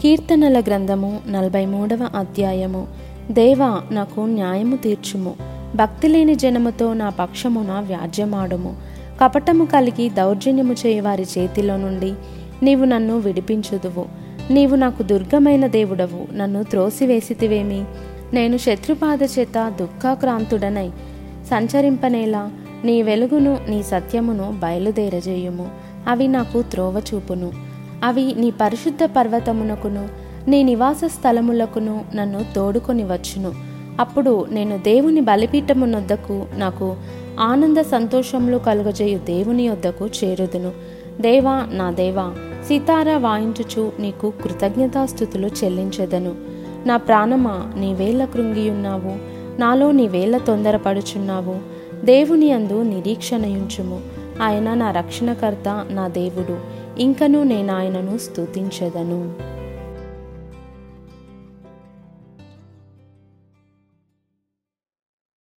కీర్తనల గ్రంథము నలభై మూడవ అధ్యాయము. దేవా నాకు న్యాయము తీర్చుము. భక్తి లేని జనముతో నా పక్షమున వ్యాజ్యమాడుము. కపటము కలిగి దౌర్జన్యము చేయవారి చేతిలో నుండి నీవు నన్ను విడిపించుదువు. నీవు నాకు దుర్గమైన దేవుడవు. నన్ను త్రోసివేసితివేమి? నేను శత్రుపాద చేత దుఃఖాక్రాంతుడనై సంచరింపనేలా నీ వెలుగును నీ సత్యమును బయలుదేరజేయుము. అవి నాకు త్రోవ చూపును. అవి నీ పరిశుద్ధ పర్వతమునకును నీ నివాస స్థలములకును నన్ను తోడుకొని వచ్చును. అప్పుడు నేను దేవుని బలిపీఠమునొద్దకు నాకు ఆనంద సంతోషములు కలుగజేయు దేవుని వద్దకు చేరుదును. దేవా నా దేవా సీతారా వాయించుచు నీకు కృతజ్ఞతాస్థుతులు చెల్లించెదను. నా ప్రాణమా నీవేళ కృంగియున్నావు నాలో నీవేళ తొందరపడుచున్నావు. దేవుని అందు నిరీక్షణయుంచుము. ఆయన నా రక్షణకర్త నా దేవుడు. ఇంకనూ నేను ఆయనను స్తుతించెదను.